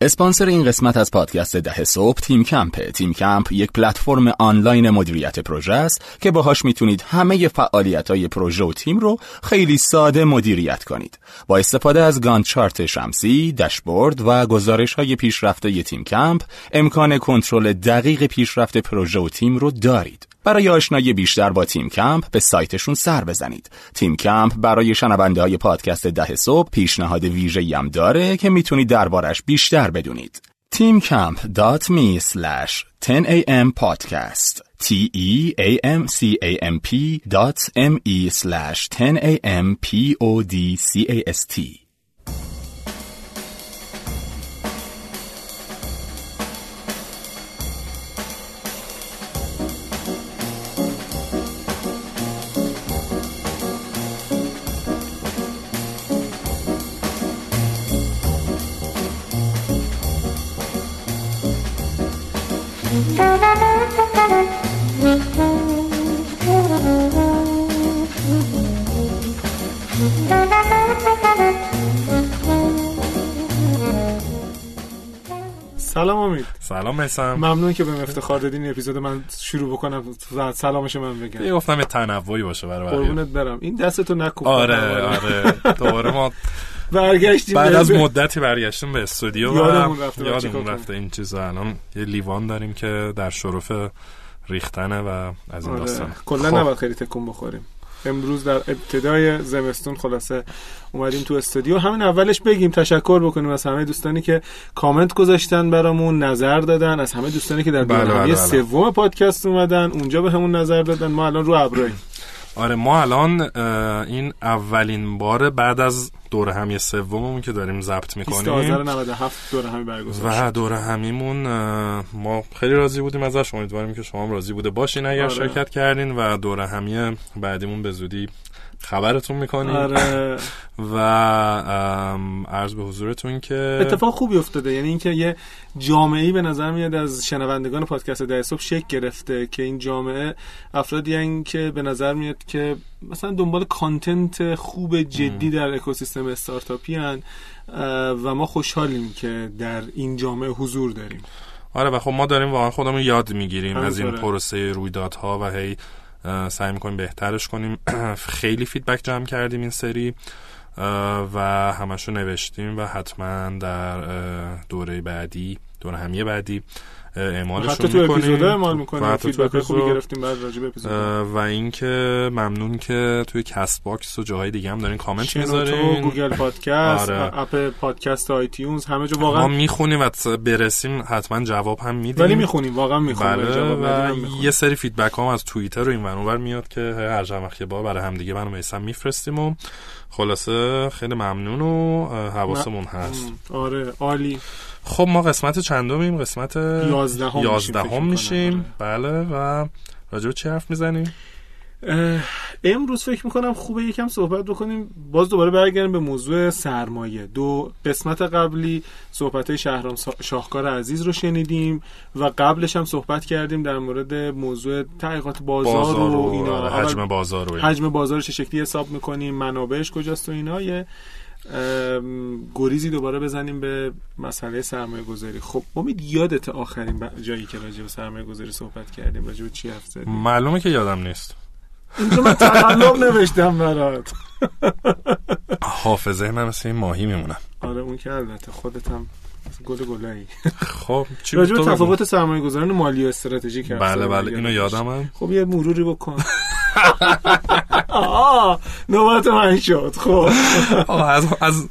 اسپانسر این قسمت از پادکست ده صبح تیم کمپه تیم کمپ یک پلتفرم آنلاین مدیریت پروژه است که باهاش می‌تونید همه فعالیت های پروژه و تیم رو خیلی ساده مدیریت کنید. با استفاده از Gantt chart شمسی داشبورد و گزارش های پیشرفته تیم کمپ امکان کنترل دقیق پیشرفت پروژه و تیم رو دارید. برای آشنایی بیشتر با تیم کمپ به سایتشون سر بزنید. تیم کمپ برای شنونده های پادکست ده صبح پیشنهاد ویژه هم داره که می‌تونید دربارش بیشتر بدونید. teamcamp.me slash 10am podcast t e a m c a m p dot m e slash 10am p سلام امید. سلام حسام ممنون که به افتخار دادین اپیزود من شروع بکنم و سلامش من بگم. یه گفتم تنوعی باشه برای قربونت برم. این دستتو نکوب. آره آره. دوباره ما برگشتیم بعد از مدتی برگشتیم به استودیو یادمون رفته یادمون رفته این چیزا. الان یه لیوان داریم که در شرف ریختنه و از این آره. داستان. کلا خب. نباید خیلی تکون بخوریم. امروز در ابتدای زمستون خلاصه اومدیم تو استودیو. همین اولش بگیم تشکر بکنیم از همه دوستانی که کامنت گذاشتن برامون نظر دادن. از همه دوستانی که در بله، بله، بله. سوم پادکست اومدن اونجا به همون نظر دادن. ما الان رو ابراییم آره ما الان این اولین بار بعد از دوره همی سوممون که داریم ضبط 20 آذر می‌کنیم 97 دوره همی برگزار. و دوره همیمون ما خیلی راضی بودیم ازش. امیدواریم که شما هم راضی بوده باشین اگر آره. شرکت کردین. و دوره همی بعدیمون به زودی خبرتون می‌کنیم. آره. و عرض به حضورتون که اتفاق خوبی افتاده. یعنی اینکه یه جامعه به نظر میاد از شنوندگان پادکست ده صبح شکل گرفته که این جامعه افرادی هستن که به نظر میاد که مثلا دنبال content خوب جدی در اکوسیستم استارتاپی هن و ما خوشحالیم که در این جامعه حضور داریم. آره و خب ما داریم واقعا خودمون یاد می‌گیریم از این. پروسه رویدادها و هی سعی می‌کنیم بهترش کنیم. خیلی feedback جمع کردیم این سری و همشو نوشتیم و حتما در دوره بعدی دوره همیه بعدی اعمالشون حتی تو اپیزودا اعمال می‌کنیم feedback خوبی اپیزود. گرفتیم بعد راجع به اپیزود. و اینکه ممنون که توی Castbox و جاهای دیگه هم دارین کامنت می‌ذارین. Google Podcast آره. Apple Podcast iTunes همه جا ما واقعا می‌خونیم و برسیم حتما جواب هم میدیم. ولی می‌خونیم واقعا می‌خونیم. بله جواب و. یه سری feedback هم از توییتر و این ور میاد که هر چند وقت یه بار برای همدیگه من و میسم میفرستیم و خلاصه خیلی ممنون و حواسمون هست. آره عالی. خب ما قسمت چندمیم؟ قسمت یازدهم میشیم فکر یازدهم می‌کنم، میشیم. بله و راجع به چی حرف می‌زنیم؟ امروز فکر می‌کنم خوبه یکم صحبت بکنیم. باز دوباره برگردیم به موضوع سرمایه. دو قسمت قبلی صحبت های شهرام شاهکار عزیز رو شنیدیم و قبلش هم صحبت کردیم در مورد موضوع تحقیقات بازار, بازار و و اینا. آره، حجم بازار و حجم بازار چه شکلی حساب می‌کنیم منابعش کجاست و اینا یه گریزی دوباره بزنیم به مسئله سرمایه گذاری خب امید یادت آخرین جایی که راجع به سرمایه گذاری صحبت کردیم راجع به چی حرف زدیم؟ معلومه که یادم نیست. اینجا من تقلب نوشتم برات. حافظه من مثل این ماهی میمونم. آره اون که البته خودت هم گل گلایی. خب چی راجع به. تفاوت سرمایه گذاران مالی و استراتژیک بله. بله اینو یادمه. خب یه مروری بکن. نوبت من شد. خب. از از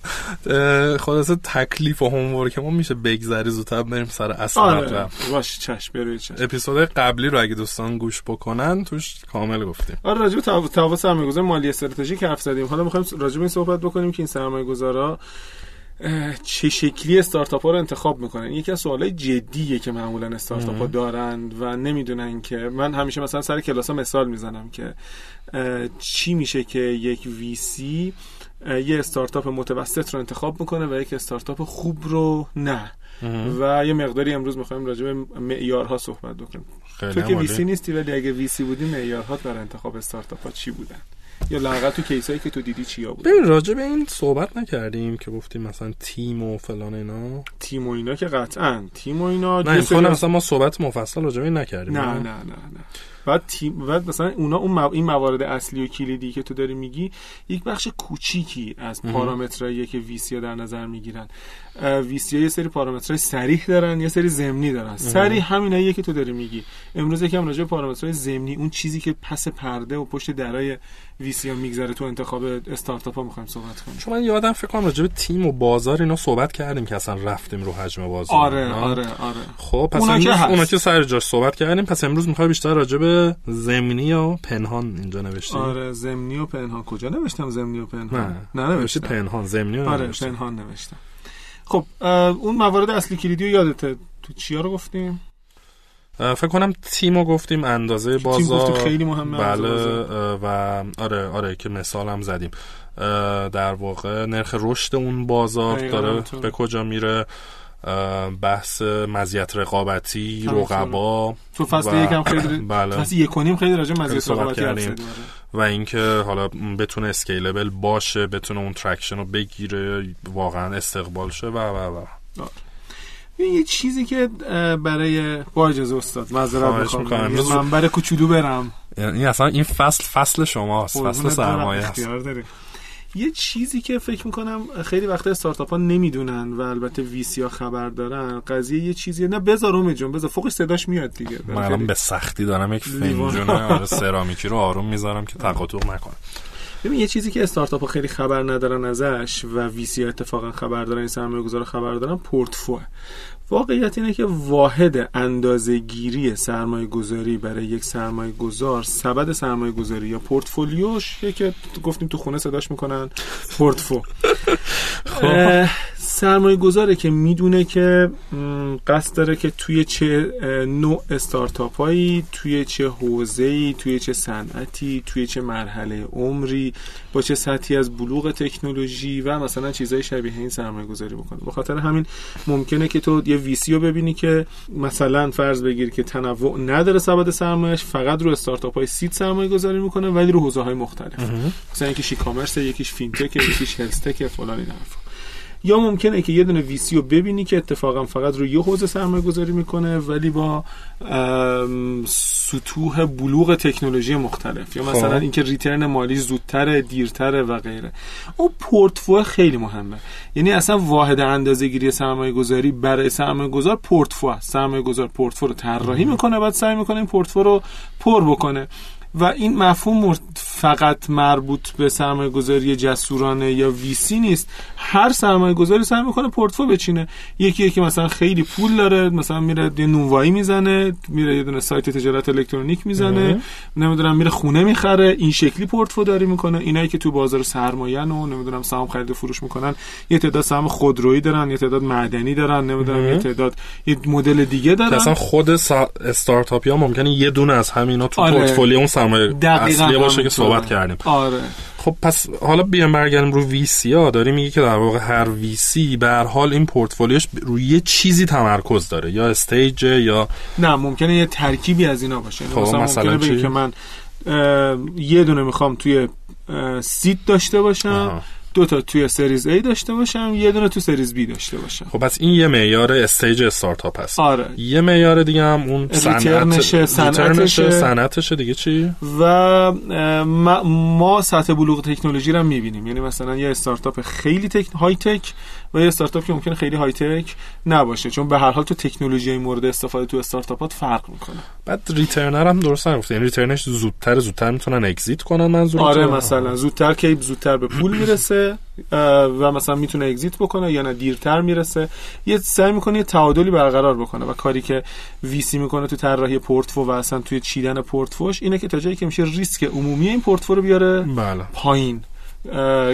اه، خلاصه تکلیف و هومورک ما میشه بگذری زودتر بریم سر اصل آره. مطلب. باش چشم بروی چشم. اپیزود قبلی رو اگه دوستان گوش بکنن توش کامل گفتیم. آره راجع به تف- تفاوت سرمایه گذاری مالی استراتژیک حرف زدیم. حالا می‌خوایم راجع به این صحبت بکنیم که این سرمایه گذارا چه شکلی استارتاپ ها رو انتخاب می‌کنن؟ یکی از سوالای جدیه که معمولا استارتاپ ها دارند و نمی‌دونن که من همیشه مثلا سر کلاس ها مثال می‌زنم که چی میشه که یک ویسی یه استارتاپ متوسط رو انتخاب می‌کنه و یک استارتاپ خوب رو نه. و یه مقداری امروز می‌خوایم راجع به معیارها صحبت بکنیم. تو که. ویسی نیستی ولی اگه ویسی بودی معیارها برای انتخاب استارتاپ ها چی بودن؟ یا لاقل تو کیسایی که تو دیدی چیا بود؟ ببین راجع به این صحبت نکردیم که گفتیم مثلا تیم و فلان اینا. تیم و اینا که قطعا. تیم و اینا نه این مثلا ما صحبت مفصل راجع به این نکردیم. نه. نه نه نه. بعد تیم بعد مثلا اونا اون مو... این موارد اصلی و کلیدی که تو داری میگی یک بخش کوچیکی از پارامترهایی که ویسی در نظر می‌گیرن. ویسی یه سری پارامترهای سریح دارن یه سری زمینی دارن. سریح همیناییه که تو داری میگی. امروز یکم راجع به پارامترهای زمینی اون چیزی که پس پرده و پشت درای ویسی ها میگذره تو انتخاب استارتاپ ها می‌خوایم صحبت کنیم. چون من یادم فکر کنم راجع به تیم و بازار اینا صحبت کردیم که اصلا رفتیم رو حجم بازار. آره آره آره. خب پس اونا که اونا که سر جاش صحبت کردیم پس امروز می‌خوای بیشتر راجع به زمینی و پنهان اینجا نوشتیم آره زمینی و پنهان. کجا نوشتم زمینی و پنهان؟ نه, نه نوشتم. پنهان زمینی آره پنهان نوشتم. خب اون موارد اصلی کلیدی رو یادته. تو چیا رو گفتیم؟ فکر کنم تیمو گفتیم اندازه بازار. خیلی مهمه بله و آره آره که مثال هم زدیم. در واقع نرخ رشد اون بازار داره به کجا میره. بحث مزیت رقابتی رقبا تو فصل یکم خیلی بله. فصل یک کنیم خیلی راجع مزیت رقابتی کردیم. و اینکه حالا بتونه scalable باشه بتونه اون traction رو بگیره واقعا استقبال شه و و و. یه چیزی که برای با اجازه استاد معذرت می‌خوام. امروز منبر کوچولو برم. این اصلا این فصل فصل شماست. فصل سرمایه است. یه چیزی که فکر می‌کنم خیلی وقت استارتاپ ها نمی‌دونن و البته ویسی ها خبر دارن قضیه یه چیزی نه بذار اومه جون بذار. فوقش صداش میاد دیگه. من به سختی دارم یک فنجون سرامیکی رو آروم می‌ذارم که تقاطع نکنه ببین یه چیزی که استارتاپ ها خیلی خبر ندارن ازش و ویسی ها اتفاقا خبر دارن این سرمایه گذار خبر دارن پورتفو واقعیت اینه که واحد اندازه گیری سرمایه گذاری برای یک سرمایه گذار سبد سرمایه گذاری یا پورتفولیوش که گفتیم تو خونه صداش می‌کنن پورتفو خب. سرمایه گذاره که می‌دونه که قصد داره که توی چه نوع استارتاپ هایی توی چه حوزه توی چه صنعتی توی چه مرحله عمری با چه سطحی از بلوغ تکنولوژی و مثلا چیزای شبیه این سرمایه گذاری بکنه. به خاطر همین ممکنه که تو یه ویسی رو ببینی که مثلا فرض بگیر که تنوع نداره سبد سرمایهش فقط رو استارتاپ های سید سرمایه گذاری می‌کنه ولی رو حوزه های مختلف مثلا یکیش commerce یکیش fintech یکیش health tech فلان این حرفا یا ممکنه که یه دونه VC ای رو ببینی که اتفاقا فقط روی یه حوزه سرمایه گذاری می‌کنه ولی با سطوح بلوغ تکنولوژی مختلف. یا مثلا خب. اینکه return مالی زودتره دیرتره و غیره. اون portfo خیلی مهمه. یعنی اصلا واحد اندازه گیری سرمایه گذاری برای سرمایه گذار portfo سرمایه گذار portfo رو طراحی می‌کنه بعد سعی می‌کنه این portfo رو پر بکنه. و این مفهوم فقط مربوط به سرمایه گذاری جسورانه یا ویسی نیست. هر سرمایه گذاری سعی می‌کنه پورتفو بچینه. یکی یکی مثلا خیلی پول داره مثلا میره یه نونوایی می‌زنه میره یه دونه سایت تجارت الکترونیک می‌زنه نمی‌دونم میره خونه می‌خره. این شکلی پورتفو داری می‌کنه. اینایی که تو بازار سرمایه و نمی‌دونم سهام خرید و فروش می‌کنن یه تعداد سهام خودرویی دارن یه تعداد معدنی دارن نمی‌دونم یه تعداد یه مدل دیگه دارن. اصلا خود سا... استارتاپیا ممکنه یه دونه از همینا تو آره. پورتفولیو سرمایه اصلی باشه که صحبت کردیم. آره. خب پس حالا بیام برگردیم رو VC ها. داری میگی که در واقع هر VC به هر حال این پورتفولیوش روی یه چیزی تمرکز داره یا stage یا نه ممکنه یه ترکیبی از اینا باشه. یعنی خب مثلا, مثلا ممکنه که من یه دونه می‌خوام توی seed داشته باشم. دو تا توی series A داشته باشم یه دونه تو series B داشته باشم. خب پس این یه معیار stage استارتاپ هست. آره. یه معیار دیگه هم اون صنعت صنعتشه. صنعتشه دیگه چی؟ و ما سطح بلوغ تکنولوژی رو می‌بینیم. یعنی مثلا یه استارتاپ خیلی tech... high tech و یه استارتاپ که ممکنه خیلی high tech نباشه چون به هر حال تو تکنولوژی مورد استفاده تو استارتاپات فرق می‌کنه. بعد return هم درست نگفته یعنی return ش زودتر زودتر می‌تونن exit کنن منظور آره مثلا. زودتر که زودتر به پول می‌رسه و مثلا می‌تونه exit بکنه یا نه دیرتر می‌رسه. یه سعی می‌کنه یه تعادلی برقرار بکنه و کاری که ویسی می‌کنه تو طراحی پورتفو و اصلا توی چیدن پورتفوش اینه که تا جایی که میشه ریسک عمومی این پورتفو رو بیاره بله. پایین.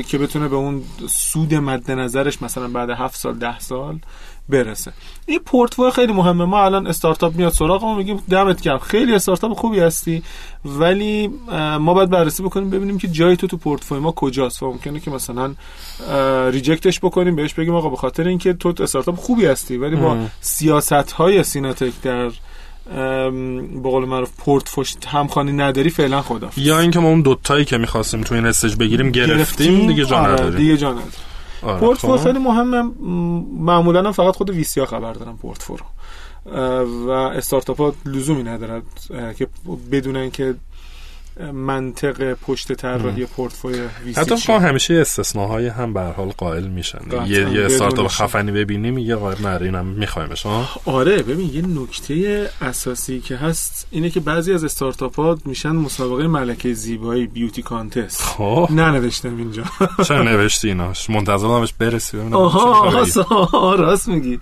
که بتونه به اون سود مد نظرش مثلا بعد هفت سال ده سال برسه. این پورتفوی خیلی مهمه. ما الان استارتاپ میاد سراغمون میگیم دمت گرم. خیلی استارتاپ خوبی هستی ولی ما باید بررسی بکنیم ببینیم که جای تو تو پورتفوی ما کجاست. و ممکنه که مثلا reject ش بکنیم بهش بگیم آقا به خاطر اینکه تو استارتاپ خوبی هستی ولی با سیاست های سیناتک در به قول معروف portfo ش همخوانی نداری فعلا خدا یا اینکه ما اون دوتایی که می‌خواستیم تو این stage بگیریم گرفتیم, دیگه جا آره نداریم. دیگه جا نداریم. آره، portfo خب. خیلی مهمه. معمولا هم فقط خود ویسیا خبر دارن portfo رو. اه، و استارتاپ ها لزومی ندارد که بدونن که منطق پشت طراحی پورتفوی ویسی حتی چیه. فکر همیشه استثناهای هم به حال قائل میشن. یه یه استارتاپ. خفنی ببینی میگه آره نه اینم میخوایمش آره ببین یه نکته اساسی که هست اینه که بعضی از استارتاپ ها میشن مسابقه ملکه زیبایی بیوتی کانتست. خب. ننوشتم اینجا. چرا نوشتی ایناش؟ منتظرم بهش برسی ببینم آها راست میگی.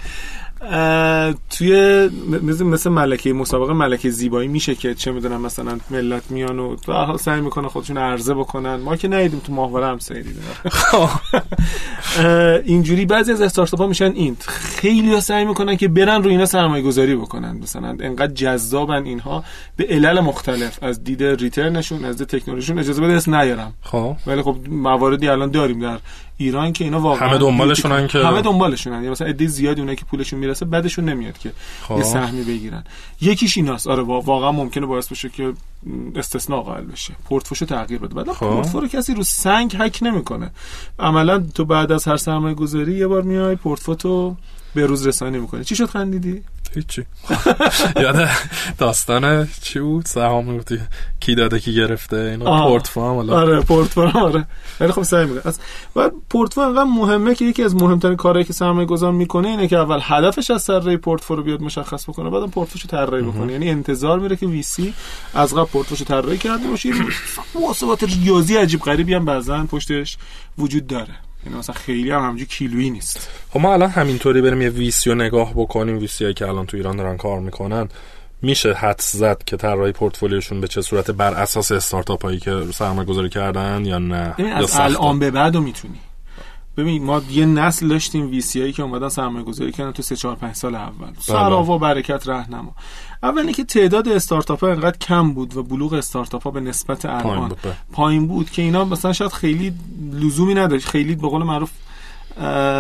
توی مثل مثل ملکه مسابقه ملکه زیبایی میشه که چه می‌دونم مثلا ملت میان و حال سعی می‌کنن خودشون عرضه بکنن. ما که ندیدیم تو ماهواره هم سری دیدیم. اه، اینجوری بعضی از استارتاپ ها میشن این. خیلی ها سعی می‌کنن که برن رو اینا سرمایه گذاری بکنن. مثلا انقدر جذابن اینها. به علل مختلف. از دید ریترنشون از دید تکنولوژیشون اجازه بده اسم نیارم. خب. ولی خب مواردی الان داریم در ایران که اینا واقعا همه دنبالشونن که- همه دنبالشونن. یا مثلا عده زیادی اونایی که پولشون می‌رسه بعدشون نمیاد که خب. یه سهمی بگیرن. یکیش ایناست. آره وا- واقعا ممکنه باعث بشه که استثناء قائل بشه. پورتفوشو تغییر بده. بعد خب. پورتفو رو کسی رو سنگ هک نمی‌کنه. عملا تو بعد از هر سرمایه گذاری یه بار میای پورتفوتو به روز رسانی می‌کنه چی شد خندیدی؟ هیچی. یاد داستان چی بود؟ سهام گفتی کی داده کی گرفته؟ اینا. پورتفو هم آره پورتفو آره. ولی خب سعی می‌کنه و پورتفو انقدر مهمه که یکی از مهمترین کارهایی که سرمایه گذار می‌کنه اینه که اول هدفش از سر پورتفو رو بیاد مشخص بکنه بعدم پورتفوشو طراحی بکنه. یعنی انتظار میره که ویسی از قبل پورتفوشو طراحی کرده باشه. محاسبات ریاضی عجیب غریبی هم بعضا پشتش وجود داره. یعنی مثلا خیلی هم همجوری کیلویی نیست. خب ما الان همینطوری بریم یه ویسی رو نگاه بکنیم. ویسی هایی که الان تو ایران دارن کار می‌کنن میشه حدس زد که طراحی پورتفولیوشون به چه صورت بر اساس استارتاپ هایی که سرمایه گذاری کردن یا نه؟ یا از؟ الان به بعد رو می‌تونی. ببین ما یه نسل داشتیم وی سی هایی که اومدن سرمایه گذاری کردن تو 3 4 5 سال اول. سراوا برکت رهنما اولی که تعداد استارتاپ ها انقدر کم بود و بلوغ استارتاپ ها به نسبت پایین الان بود، بله. پایین بود که اینا مثلا شاید خیلی لزومی نداشت خیلی به قول معروف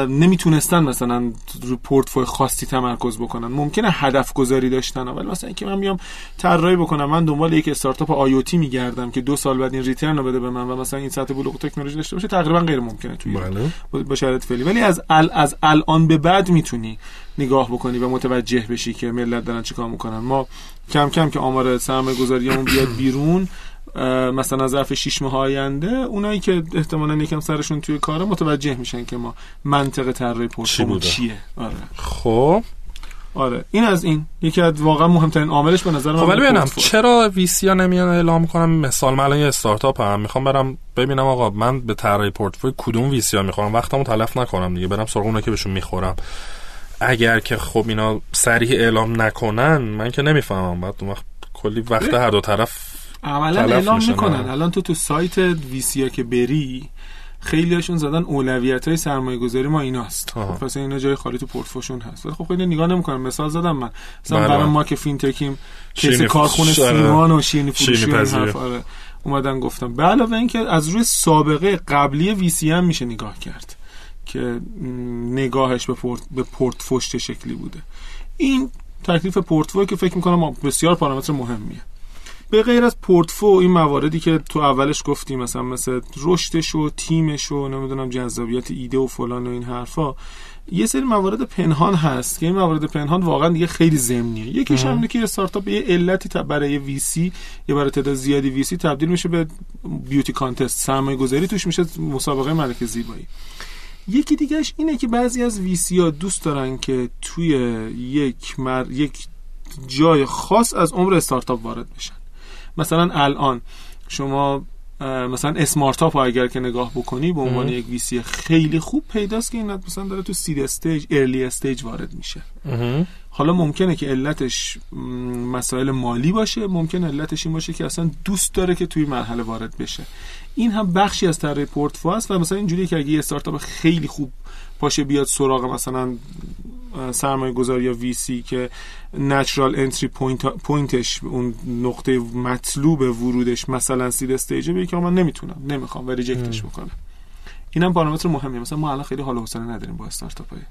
نمی‌تونستن مثلا رو پورتفوی خاصی تمرکز بکنن. ممکنه هدف گذاری داشتن ولی مثلا اینکه من بیام طراحی بکنم من دنبال یک استارتاپ آیوتی میگردم که دو سال بعد این ریترن رو بده به من و مثلا این سطح بلوغ تکنولوژی داشته باشه تقریبا غیر ممکنه توی. بله. با- شرایط فعلی. ولی از ال از الان به بعد می‌تونی نگاه بکنی و متوجه بشی که ملت دارن چیکار می‌کنن. ما کم کم که آمار سرمایه گذاریمون بیاد بیرون مثلا ظرف 6 ماه آینده اونایی که احتمالاً یکم سرشون توی کاره متوجه میشن که ما منطق طراحی چی پورتفولیو بوده؟ چیه؟ آره. خب. آره. این از این. یکی از واقعا مهمترین عاملش به نظر من خب ولی ببینم پورتفولیو. چرا ویسی ها نمیان اعلام کنم مثال من الان یه استارتاپ هم. می‌خوام برم ببینم آقا من به طراحی پورتفوی کدوم ویسی ها می‌خورم؟ وقتمو تلف نکنم دیگه برم سراغ اونا که بهشون می‌خورم. اگر که خب اینا صریح اعلام نکنن من که نمی‌فهمم. بعد اون وقت کلی وقت هر دو طرف عملا اعلام می‌کنن. آره. الان تو تو سایت VC ها که بری خیلی هاشون زدن اولویت های سرمایه گذاری ما ایناست. آها. خب پس اینا جای خالی تو portfo شون هست. ولی خب خیلی نگاه نمی‌کنن. مثال زدم من. مثلا بله. برای ما که fintech یم case کارخونه آره. سیمان و شیرینی فروشی آره. اومدن گفتم. به علاوه اینکه از روی سابقه قبلی VC هم میشه نگاه کرد که نگاهش به پورت به پورتفوش چه شکلی بوده. این تکلیف پورتفوی که فکر می‌کنم بسیار پارامتر مهمیه. به غیر از پورتفو این مواردی که تو اولش گفتیم مثلا مثل رشدش و تیمش و نمی‌دونم جذابیت ایده و فلان و این حرفا یه سری موارد پنهان هست که این موارد پنهان واقعا دیگه خیلی ضمنیه. یکیش هم اینه که استارتاپ به یه علتی تا برای وی سی یا برای تعداد زیادی وی سی تبدیل میشه به beauty contest. سرمایه گذاری توش میشه مسابقه ملکه زیبایی. یکی دیگهش اینه که بعضی از VC ها دوست دارن که توی یک مر... یک جای خاص از عمر استارتاپ وارد بشن. مثلا الان شما مثلا اسمارتاپ ها اگر که نگاه بکنی به عنوان. یک VC خیلی خوب پیداست که این مثلا داره تو seed stage early stage وارد میشه. حالا ممکنه که علتش مسائل مالی باشه ممکنه علتش این باشه که اصلا دوست داره که توی مرحله وارد بشه. این هم بخشی از طراحی پورتفو است و مثلا اینجوریه که اگه یه استارتاپ خیلی خوب پاشه بیاد سراغ مثلا سرمایه گذاری یا VC که natural entry point ش اون نقطه مطلوب ورودش مثلا seed stage ه بگه که من نمی‌تونم نمی‌خوام و reject ش بکنم. اینم پارامتر مهمیه. مثلا ما الان خیلی حال و حوصله نداریم با استارتاپ های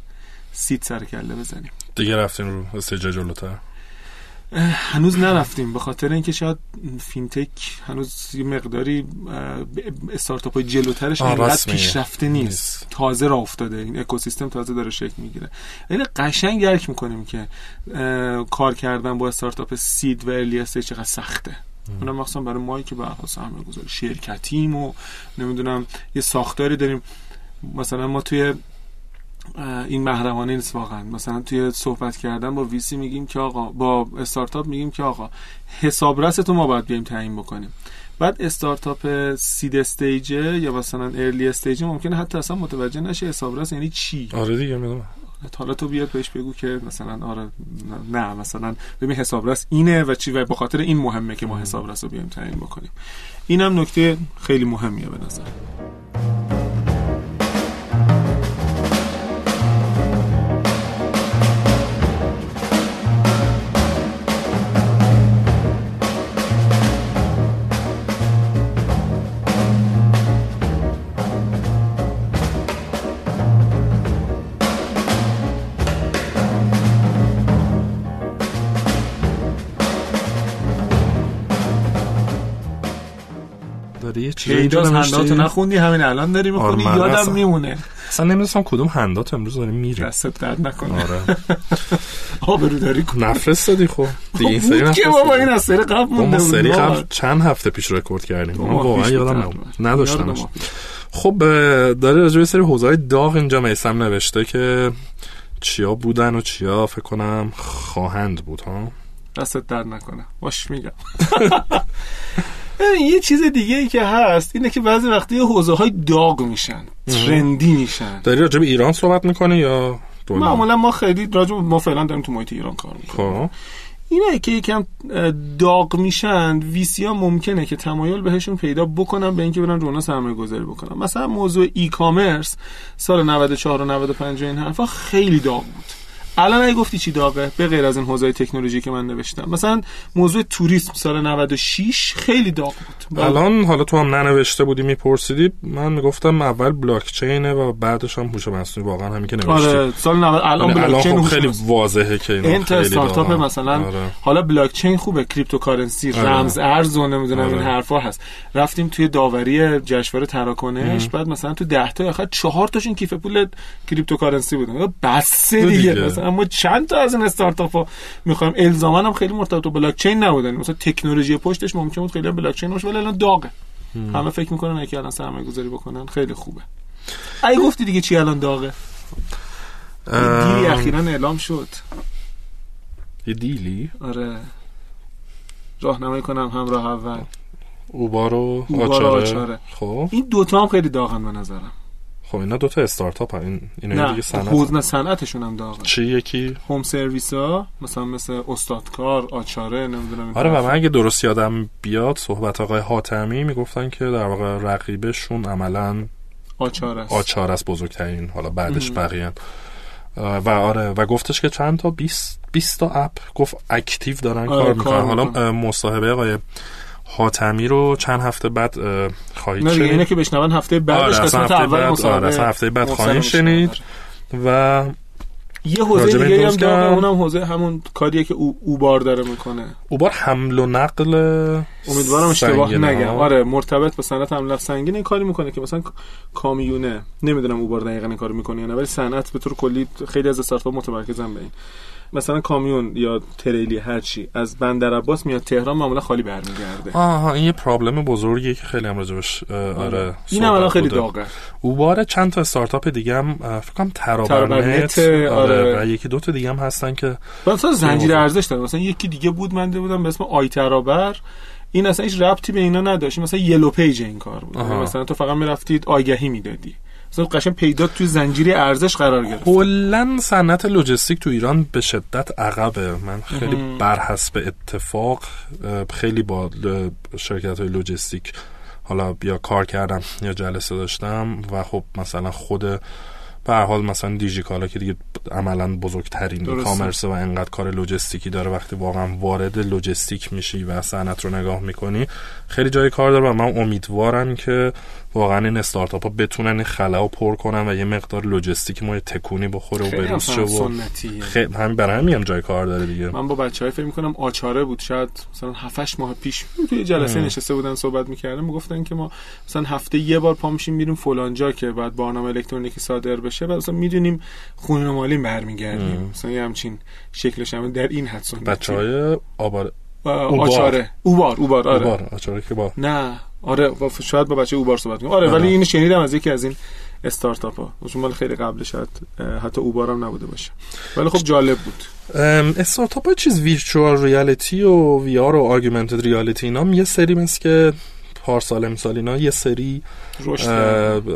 seed سر کله بزنیم. دیگه رفتین رو stage جلوتر. هنوز نرفتیم به خاطر اینکه شاید فینتک هنوز یه مقداری استارتاپ های جلوترش اینقدر پیشرفته نیست. نیست. تازه راه افتاده. این اکوسیستم تازه داره شکل می‌گیره. این قشنگ درک می‌کنیم که کار کردن با استارتاپ seed و early چقدر سخته. اونم مخصوصا برای مایی که یه سرمایه گذاری شرکتیم و نمی‌دونم یه ساختاری داریم. مثلا ما توی این محرمانه نیست واقعا. مثلا توی صحبت کردن با VC میگیم که آقا با استارتاپ میگیم که آقا حسابرس تو ما باید بیایم تعیین بکنیم. بعد استارتاپ seed stage یا مثلا early stage ممکنه حتی اصلا متوجه نشه حسابرس یعنی چی. آره دیگه می‌دونم. حالا تو بیاد بهش بگو که مثلا آره نه مثلا ببین حسابرس اینه و چی و به خاطر این مهمه که ما حسابرس رو بیایم تعیین بکنیم. اینم نکته خیلی مهمیه به نظر. پیداز هنداتو نخوندی همین الان داری می‌خونی آره یادم میمونه. اصلا نمی‌دونستم کدوم هندات امروز داره میره دستت درد نکنه. آره. آبرو داری نفرستادی خب. دیگه این سری که بابا این از سری قبل مونده ما سری قبل چند هفته پیش رکورد کردیم. ما واقعا یادم نداشتمش. خب داره راجع به سری حوزه داغ اینجا میسم نوشته که چیا بودن و چیا فکر کنم خواهند بود ها؟ دستت درد نکنه. باش میگم. یه چیز دیگه ای که هست اینه که بعضی وقتی حوزه های داغ میشن ترندی میشن. داری راجب ایران صحبت می‌کنه یا معمولا ما خیلی راجب ما فعلا داریم تو محیط ایران کار می‌کنیم. خب. اینه که یکم داغ میشن ویسی ها ممکنه که تمایل بهشون پیدا بکنن به اینکه برن رونا سرمایه گذاری بکنن. مثلا موضوع ای کامرس سال 94 و 95 این حرفا خیلی داغ بود. الان اگه گفتی چی داغه؟ به غیر از این حوزه تکنولوژی که من نوشتم. مثلا موضوع توریسم سال 96 خیلی داغ بود. بله. الان حالا تو هم ننوشته بودی میپرسیدی من می‌گفتم اول بلاک چینه و بعدش هم هوش مصنوعی. واقعا همین که نوشتی. آره سال 90 الان یعنی بلاک چین خب خیلی واضحه که این خیلی استارتاپ مثلا آره. حالا بلاک چین خوبه cryptocurrency آره. رمز ارز و نمی‌دونم آره. این حرفا هست. رفتیم توی داوری جشنواره تراکنش بعد مثلا تو 10 تا آخر 4 تاشون کیف پول cryptocurrency بودن. بس دیگه. مثلا اما چند تا از این استارتاپ ها می‌خوایم؟ الزاما هم خیلی مرتبط با بلاک چین نبودن. مثلا تکنولوژی پشتش ممکن بود خیلی بلاک چین باشه ولی الان داغه. همه فکر می‌کنن که الان سرمایه گذاری بکنن خیلی خوبه. ای گفتی دیگه چی الان داغه؟ دیلی اخیرا اعلام شد. یه دیلی؟ آره. راهنمایی کنم همراه اول. اوبار و آچاره. خب. این دوتا هم خیلی داغن به نظرم. خب اینا دو تا استارتاپ این اینا دیگه صنعت نه صنعتشون هم داغه. چی یکی؟ هوم سرویس ها مثلا مثل استادکار آچاره نمی‌دونم آره و من اگه درست یادم بیاد صحبت آقای حاتمی می‌گفتن که در واقع رقیبشون عملا آچاره است. آچاره است بزرگترین حالا بعدش بقیه و آره و گفتش که چند تا؟ 20 20 تا اپ. گفت اکتیو دارن آره کار می‌کنن. حالا مصاحبه آقای حاتمی رو چند هفته بعد خواهید شنید؟ اینه که بشنون هفته بعدش آره قسمت اول مصاحبه آره هفته بعد خواهید شنید و یه حوزه دیگه هم داره اونم حوزه همون کاریه که او اوبار داره می‌کنه. اوبار حمل و نقل امیدوارم اشتباه نگم. آره مرتبط با صنعت حمل سنگین این کاری می‌کنه که مثلا کامیونه. نمی‌دونم اوبار دقیقا این کارو می‌کنه یا نه ولی صنعت به طور کلی خیلی از استارتاپ متمرکزن به این. مثلا کامیون یا تریلی هر چی از بندر عباس میاد تهران معمولا خالی برمیگرده. آها این یه problem بزرگیه که خیلی هم راجبش آره, آره، این هم خیلی داغه. اوبار چند تا استارتاپ دیگه هم فکر کنم ترابرنت آره, آره. و یکی دو تا دیگه هم هستن که مثلا زنجیره ارزش داره. مثلا یکی دیگه بود من بودم به اسم آی ترابر. این اصلا هیچ ربطی به اینا نداشت. مثلا yellow page این کار بود. مثلا تو فقط می‌رفتید آگهی می‌دادی. مثلا قشنگ پیداست تو زنجیره ارزش قرار گرفت. کلا صنعت لجستیک تو ایران به شدت عقبه. من خیلی بر حسب اتفاق خیلی با شرکت های لوجستیک حالا بیا کار کردم یا جلسه داشتم و خب مثلا خود به حال مثلا دیجیکالا که دیگه عملا بزرگترین کامرس و انقدر کار لوجستیکی داره وقتی واقعا وارد لوجستیک میشی و صنعت رو نگاه می‌کنی خیلی جای کار داره و من امیدوارم که واقعا این استارتاپ ها بتونن این خلا پر کنن و یه مقدار لوجستیک ما تکونی بخوره و بروز شه و خیلی همین برای همین هم جای کار داره دیگه. من با بچهای فکر می‌کنم آچاره بود. شاید مثلا 7 ماه پیش توی جلسه نشسته بودن صحبت می‌کردن می‌گفتن که ما مثلا هفته یه بار پا میشیم میریم فلان جا که بعد برنامه الکترونیکی صادر بشه و مثلا می‌دونیم خونه مالی برمیگردیم مثلا یه همچین شکلش هم در این حد بچهای آبار آچاره. اوبار اوبار آره. اوبار. آچاره که با نه. آره شاید با بچه اوبار صحبت کنیم. آره ولی اینو شنیدم از یکی از این استارتاپ ها مال خیلی قبل شاید حتی اوبار هم نبوده باشه. ولی خب جالب بود. استارتاپ های چیز virtual reality و VR و augmented reality اینا یه سری مثل که پارسال امسال اینا یه سری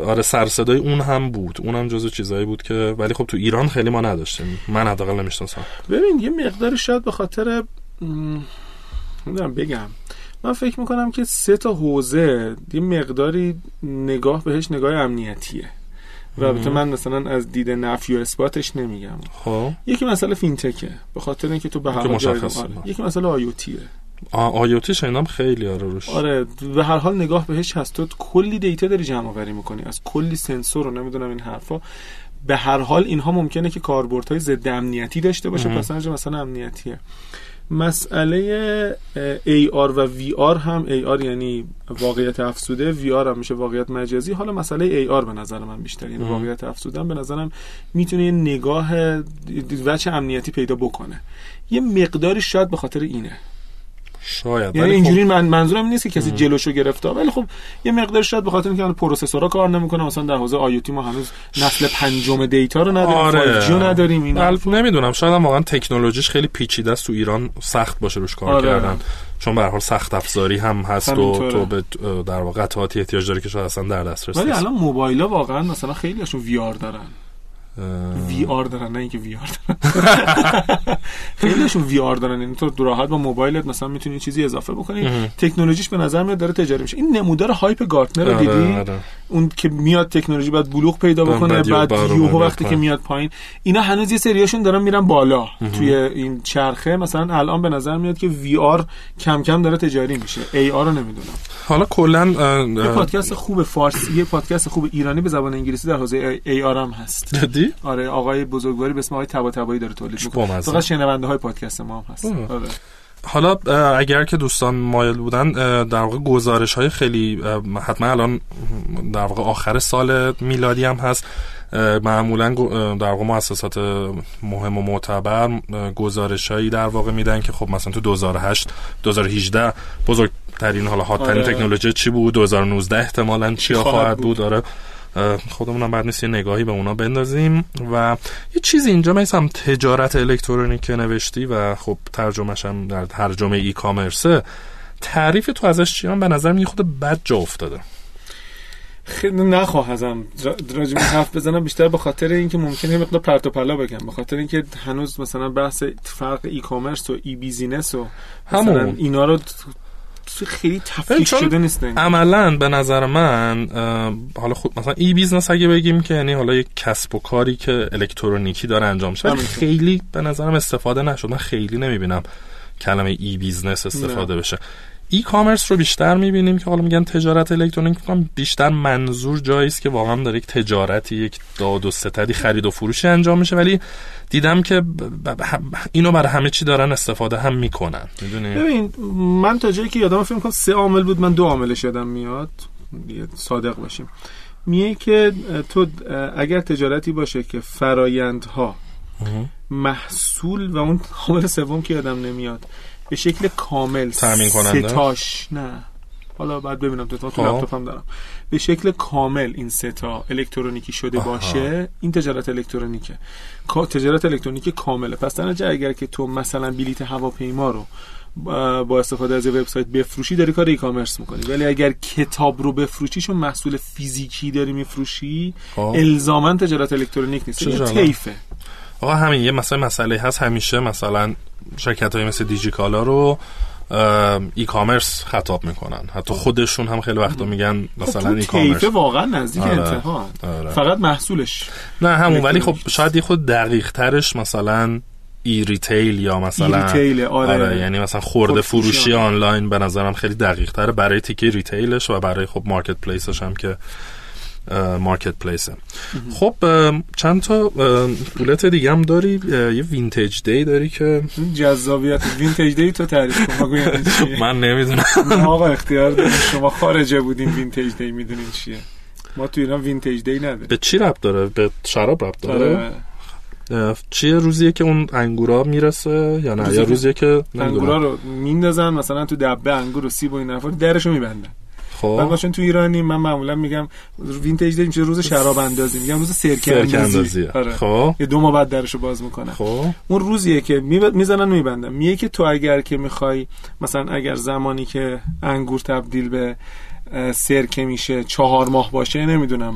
آره سرصدای اون هم بود. اون هم جزو چیزایی بود که ولی خب تو ایران خیلی ما نداشتیم. من حداقل نمی‌شناسم. ببین یه مقدار شاید به خاطر نمی‌دونم بگم. من فکر می‌کنم که سه تا حوزه یه مقداری نگاه بهش نگاه امنیتیه. و البته من مثلا از دید نفی و اثباتش نمیگم. خب. یکی مسئله فینتکه به خاطر اینکه تو به هر حال آره. یکی مسئله آیوتیه. آیوتی شنیدم خیلی آره روش. آره به هر حال نگاه بهش هست. تو کلی دیتا داری جمع آوری می‌کنی. از کلی سنسور رو نمی‌دونم این حرفا. به هر حال اینها ممکنه که کاربردهای ضد امنیتی داشته باشه. پس مثلا امنیتیه. مسئله AR و VR هم AR یعنی واقعیت افسوده VR هم میشه واقعیت مجازی. حالا مسئله AR به نظر من بیشتر یعنی واقعیت افسوده به نظرم می‌تونه یه نگاه وچه امنیتی پیدا بکنه. یه مقداری شاید به خاطر اینه. شاید. یعنی اینجوری خب... من منظورم نیست که کسی جلوشو گرفته ولی خب یه مقدار شاید به خاطر اینکه پروسسورها کار نمی‌کنه مثلا در حوزه آیوتی ما هنوز نسل پنجم دیتا رو نداریم آره. نداریم این نمی‌دونم شاید هم واقعا تکنولوژیش خیلی پیچیده است تو ایران سخت باشه روش کار آره. کردن. چون به هر حال سخت افزاری هم هست و تو به در واقع قطعاتی احتیاج داری که شاید اصلا در دسترس ولی الان موبایل واقعا مثلا خیلی هاشون وی آر دارن. وی آر دارن نه اینکه وی آر دارن. خیلیشون وی آر دارن یعنی تو راحت با موبایلت مثلا می‌تونی چیزی اضافه بکنی. تکنولوژیش به نظر میاد داره تجاری میشه. این نمودار hype گارتنر رو آره، دیدی؟ آره. اون که میاد تکنولوژی بعد بلوغ پیدا بکنه بعد یوهو وقتی که میاد پایین. اینا هنوز یه سریاشون دارن میرن بالا توی این چرخه. مثلا الان به نظر میاد که وی آر کم کم داره تجاری میشه. ای آر رو نمی‌دونم. حالا کلا یه پادکست خوب فارسی یه پادکست خوب ایرانی به زبان انگلیسی در حوزه ای آر هم هست. جدی؟ آره آقای بزرگواری به اسم آقای تبا داره تولید می‌کنه. فقط شنونده های پادکست ما هم هست. آره. حالا اگر که دوستان مایل بودن در واقع گزارش های خیلی حتما الان در واقع آخر سال میلادی هم هست. معمولا در واقع مؤسسات مهم و معتبر گزارش هایی در واقع میدن که خب مثلا تو 2008 2018 بزرگترین حالا هاتترین آره. تکنولوژی چی بود؟ 2019 احتمالا چی خواهد بود. داره خودمونم بعد نیست یه نگاهی به اونا بندازیم و یه چیزی اینجا مثلا تجارت الکترونیک که نوشتی و خب ترجمهش هم در ترجمه ای کامرسه تعریف تو ازش چیان به نظر یه خود بد جا افتاده. خیلی نخواه ازم راجب حرف بزنم بیشتر به خاطر اینکه ممکنه یه مقدار پرت و پلا بگم. به خاطر اینکه هنوز مثلا بحث فرق ای کامرس و ای بیزینس و همون. اینا رو خیلی تفکیک شده نیستن عملا به نظر من حالا خود مثلا ای بیزنس اگه بگیم که یعنی حالا یک کسب و کاری که الکترونیکی داره انجام میشه خیلی به نظرم استفاده نشد. من خیلی نمی‌بینم کلمه e-business استفاده نه. بشه. e-commerce رو بیشتر می‌بینیم که حالا میگن تجارت الکترونیک می‌کنم بیشتر منظور جایی است که واقعا داره یک تجارتی یک داد و ستدی خرید و فروشی انجام میشه. ولی دیدم که اینو برای همه چی دارن استفاده هم می‌کنن. می‌دونی؟ ببین من تا جایی که یادم فکر کنم سه عامل بود من دو عاملش یادم میاد. صادق باشیم. میگه که تو اگر تجارتی باشه که فرایندها محصول و اون عامل سوم که یادم نمیاد به شکل کامل تامین کننده؟ ستاش نه. حالا بعد ببینم تو تو خب. لپتاپم دارم. به شکل کامل این ستا الکترونیکی شده آها. باشه. این تجارت الکترونیکه. تجارت الکترونیکی کامله. پس در اگر که تو مثلا بلیت هواپیما رو با استفاده از وبسایت بفروشی داری کار ای کامرس می‌کنی. ولی اگر کتاب رو بفروشی چون محصول فیزیکی داری میفروشی خب. الزاما تجارت الکترونیک نیست. یه طیفه. آقا همین یه مثلا مسئله هست. همیشه مثلا شرکت های مثل دیجیکالا رو e-commerce خطاب می‌کنن حتی خودشون هم خیلی وقتا میگن خب مثلا e-commerce واقعا نزدیک آره. انتها آره. فقط محصولش نه همون ولی خب شاید یه خورده دقیق ترش مثلا e-retail یا مثلا e-retail آره. یعنی مثلا خرده فروشی آنلاین به نظرم خیلی دقیق تره برای تیکه retail ش و برای خب marketplace ش هم که marketplace ه خب چند تا bullet دیگه هم داری؟ یه vintage day داری که جذابیت. vintage day تو تعریف کن من نمی‌دونم. آقا اختیار داریم. شما خارجه بودین vintage day می‌دونین چیه. ما تو ایران vintage day نداریم. به چی ربط داره؟ به شراب ربط داره؟ آره. چیه روزیه که اون انگورا می‌رسه؟ یا نه یا روزیه که انگورا رو میندازن مثلا تو دبه انگور و سیب و این حرفا درشو میبندن. خب. بعد باشن تو ایرانی من معمولا میگم vintage day میشه روز شراب اندازی؟ میگم روز سرکه اندازی. آره. خب. یه دو ماه بعد درشو باز می‌کنه خب. اون روزیه که می‌زنن میبندن. میگه که تو اگر که می‌خوای مثلا اگر زمانی که انگور تبدیل به سرکه میشه چهار ماه باشه نمی‌دونم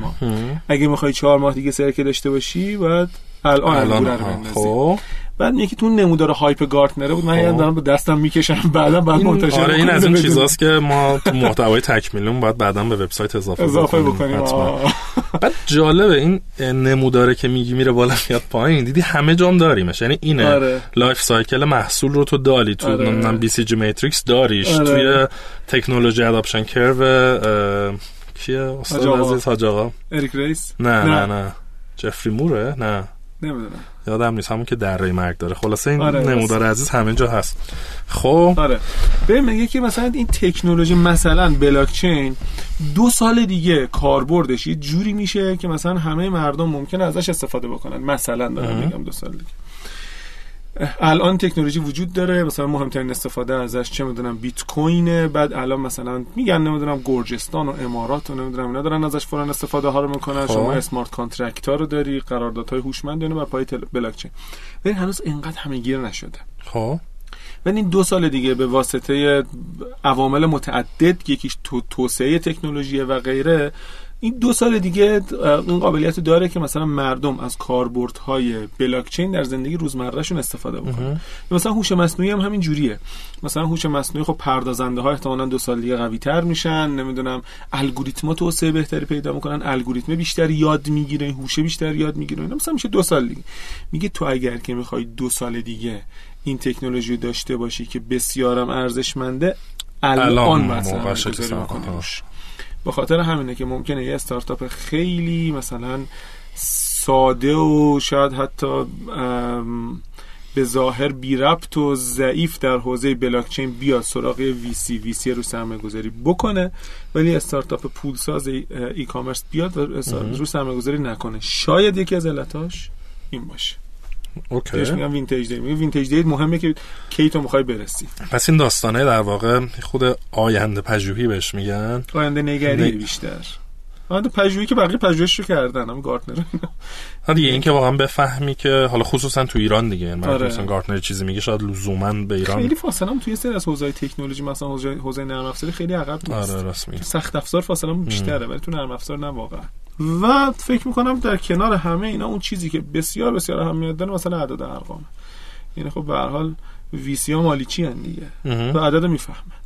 اگه می‌خوای چهار ماه دیگه سرکه داشته باشی بعد الان الان خب. بعد یکی تو نمودار hype گارتنره بود. من یادم دارم به دستم می‌کشم بعدا بعد منتشر آره این از این چیزاست که ما تو محتوای تکمیلیمون باید بعدا به وبسایت اضافه, اضافه بکنیم, بعد جالبه این نموداره که میگی میره بالا میاد پایین. دیدی همه جام داریمش. یعنی اینه. آره. life cycle محصول رو تو داری. تو آره. BCG matrix داریش. آره. توی technology adoption curve کیه؟ استاد عزیز حاج آقا. اریک ریس؟ نه نه. نه. جفری موره؟ نه. نمی‌دونم. یادم نیست همون که دره مرگ داره. خلاصه این آره نمودار عزیز همه جا هست. خب. آره. ببین میگه که مثلا این تکنولوژی مثلا بلاک چین دو سال دیگه کاربردش یه جوری میشه که مثلا همه مردم ممکنه ازش استفاده بکنن. مثلا دارم میگم دو سال دیگه. الان تکنولوژی وجود داره مثلا مهمترین استفاده ازش چه می‌دونم بیت کوینه بعد الان مثلا میگن نمی‌دونم گرجستان و امارات و نمی‌دونم اینا دارن ازش فورا استفاده ها رو می‌کنن. خب. شما smart contract ها رو داری قراردادهای هوشمند بر پای بلاک چین ولی هنوز اینقدر همه گیر نشده. خب. ولی این دو سال دیگه به واسطه عوامل متعدد یکیش تو توسعه تکنولوژی و غیره این دو سال دیگه اون قابلیت داره که مثلا مردم از کاربردهای بلاکچین در زندگی روزمرهشون استفاده بکنن. مثلا هوش مصنوعی هم همین جوریه. مثلا هوش مصنوعی خب پردازنده ها احتمالاً دو سال دیگه قوی تر میشن نمی‌دونم الگوریتما توسعه بهتری پیدا می‌کنن الگوریتم بیشتر یاد می‌گیره هوش بیشتر یاد می‌گیره مثلا میشه دو سال دیگه. میگه تو اگر که می‌خوای دو سال دیگه این تکنولوژی داشته باشی که بسیارم ارزشمنده الان مثلا به خاطر همینه که ممکنه یه استارتاپ خیلی مثلا ساده و شاید حتی به ظاهر بی ربط و ضعیف در حوزه بلاکچین بیاد سراغ وی سی وی سی رو سرمایه گذاری بکنه ولی استارتاپ پولساز ای کامرس بیاد و رو سرمایه گذاری نکنه. شاید یکی از علتاش این باشه. اوکی. بهش میگم vintage day میگم vintage day مهمه که کی تو می‌خوای برسی. پس این داستانه در واقع خود آینده پژوهی بهش میگن. آینده نگری بیشتر. آینده پژوهی که بقیه پژوهش رو کردن هم گارتنر. ها دیگه این که واقعا بفهمی که حالا خصوصا تو ایران دیگه یعنی آره. مثلا گارتنر چیزی میگه شاید لزوما به ایران خیلی فاصله هم توی سری از حوزه تکنولوژی مثلا حوزه حوزه نرم افزاری خیلی عقب نیست. آره راست میگی سخت افزار فاصله بیشتره ولی تو نرم افزار نه واقعا. و فکر می‌کنم در کنار همه اینا اون چیزی که بسیار بسیار اهمیت داره مثلا عدد ارقام یعنی خب به هر حال وی مالی چی دیگه؟ و عدد می‌فهمن.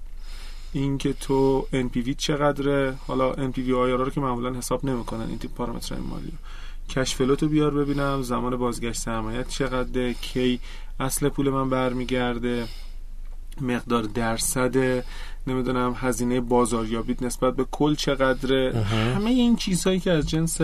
اینکه تو NPV چقدره؟ حالا NPV آیارا رو که معمولا حساب نمی‌کنن این تیپ پارامترهای مالی کش رو بیار ببینم زمان بازگشت سرمایت چقدره کی اصل پول من برمیگرده مقدار درصد نمی‌دونم هزینه بازاریابیت نسبت به کل چقدره؟ همه این چیزهایی که از جنس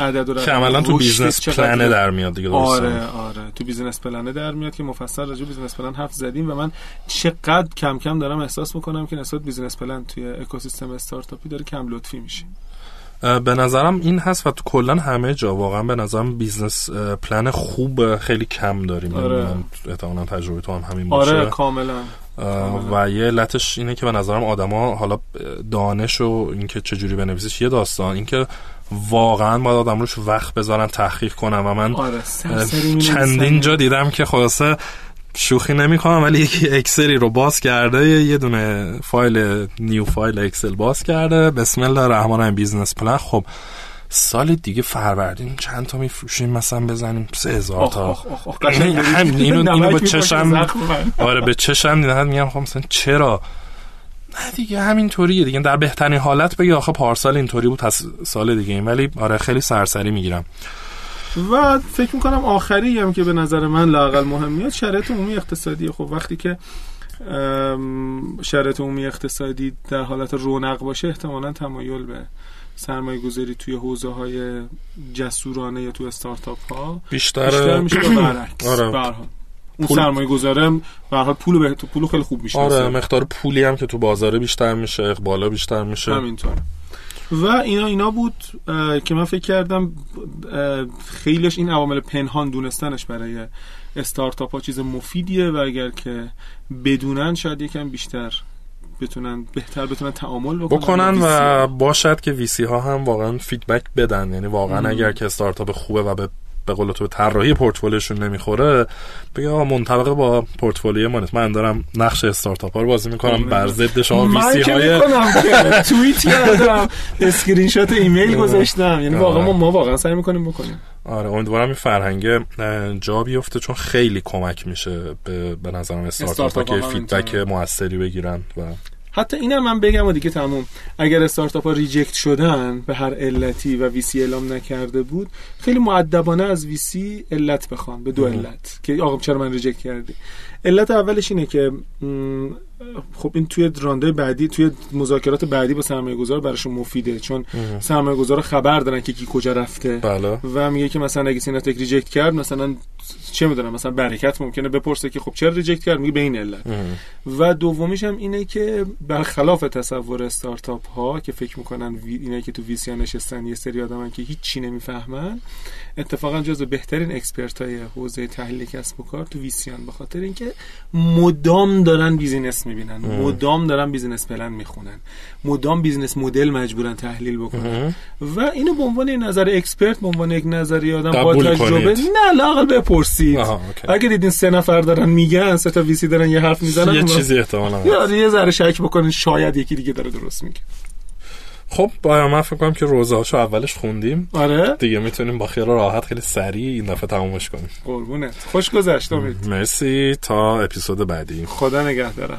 عدد و که عملا تو business plan ه در میاد دیگه آره آره. تو business plan ه در میاد که مفصل راجع business plan حرف زدیم و من چقدر کم کم دارم احساس می‌کنم که نسبت business plan توی اکوسیستم استارتاپی داره کم لطفی میشه. به نظرم این هست و تو کلا همه جا واقعا به نظرم business plan خوب خیلی کم داریم. آره. احتمالاً تجربه تو هم همین باشه. آره کاملا. و یه علتش اینه که به نظرم آدما حالا دانش و اینکه چجوری بنویسیش یه داستان. اینکه واقعا باید آدم روش وقت بذارن تحقیق کنم و من آره چندین جا دیدم که خلاصه شوخی نمی کنم ولی یکی اکسلی رو باز کرده یه دونه فایل new file اکسل باز کرده. بسم الله الرحمن الرحیم business plan. خب سال دیگه فروردین چند تا میفروشیم مثلا بزنیم؟ سه هزار تا. هم اینو, اینو به چشم آره به چشم دیدم میگم خب مثلا چرا نه دیگه همینطوریه دیگه. در بهترین حالت بگی آخه پارسال اینطوری بود سال دیگه این ولی آره خیلی سرسری می‌گیرم. و فکر می‌کنم آخری هم که به نظر من لاقل مهم میاد شرایط عمومی اقتصادی. خب وقتی که شرایط عمومی اقتصادی در حالت رونق باشه احتمالا تمایل به سرمایه گذاری توی حوزه های جسورانه یا تو استارتاپ ها بیشتر, بیشتر میشه به برعکس. آره. اون سرمایه گذاره به حال پول به پول خیلی خوب میشه آره مقدار پولی هم که تو بازار بیشتر میشه اقبالا بیشتر میشه. همینطور. و اینا اینا بود که من فکر کردم خیلیش این عوامل پنهان دونستنش برای استارتاپ ها چیز مفیدیه و اگر که بدونن شاید یکم بیشتر بتونن بهتر بتونن تعامل بکنن, بکنن و باشد که ویسی ها هم واقعا فیدبک بدن. یعنی واقعا اگر که استارتاپ خوبه و به به قول تو طراحی پورتفولیوشون نمی‌خوره بگه آقا منطبق با پورتفولیو ما من دارم نقش استارتاپ ها رو بازی می‌کنم بر ضد شما VC های توییت کردم اسکرین شات ایمیل گذاشتم. یعنی واقعا ما, ما واقعا سعی می‌کنیم بکنیم. آره امیدوارم این فرهنگ جا بیفته چون خیلی کمک میشه به, به نظرم استارتاپ که feedback موثری بگیرن و حتی اینم من بگم و دیگه تموم. اگر استارتاپ ها reject شدن به هر علتی و VC اعلام نکرده بود خیلی مؤدبانه از VC علت بخوان به دو علت. که آقا چرا من reject کردی؟ علت اولش اینه که خب این توی round بعدی توی مذاکرات بعدی با سرمایه گذار براشون مفیده چون سرمایه گذار خبر دارن که کی کجا رفته بله. و میگه که مثلا اگه سیناتک reject کرد مثلا چه می‌دونم مثلا برکت ممکنه بپرسه که خب چرا reject کرد میگه به این علت و دومیش هم اینه که برخلاف تصور استارتاپ ها که فکر می‌کنن. اینه که تو VC نشستن یه سری آدمن که هیچ چی نمی‌فهمن اتفاقا جزو بهترین expert های حوزه تحلیل کسب و کار تو VC ان به خاطر اینکه مدام دارن business می‌بینن. مدام دارن business plan می‌خونن. مدام business model مجبورن تحلیل بکنن. و اینو به عنوان نظر expert به عنوان یک نظری آدم با تجربه نه لاقل بپرسید. اگه دیدین سه نفر دارن میگن سه تا VC دارن یه حرف می‌زنن یه چیزی احتمالاً. یه ذره شک بکنین شاید یکی دیگه داره درست میگه. خب با من فکر کنم که روزهاشو اولش خوندیم. آره. دیگه می‌تونیم با خیال راحت خیلی سریع این دفعه تمومش کنیم. قربونت. خوش گذشت امید. مرسی. تا اپیزود بعدی. خدا نگهدار همه.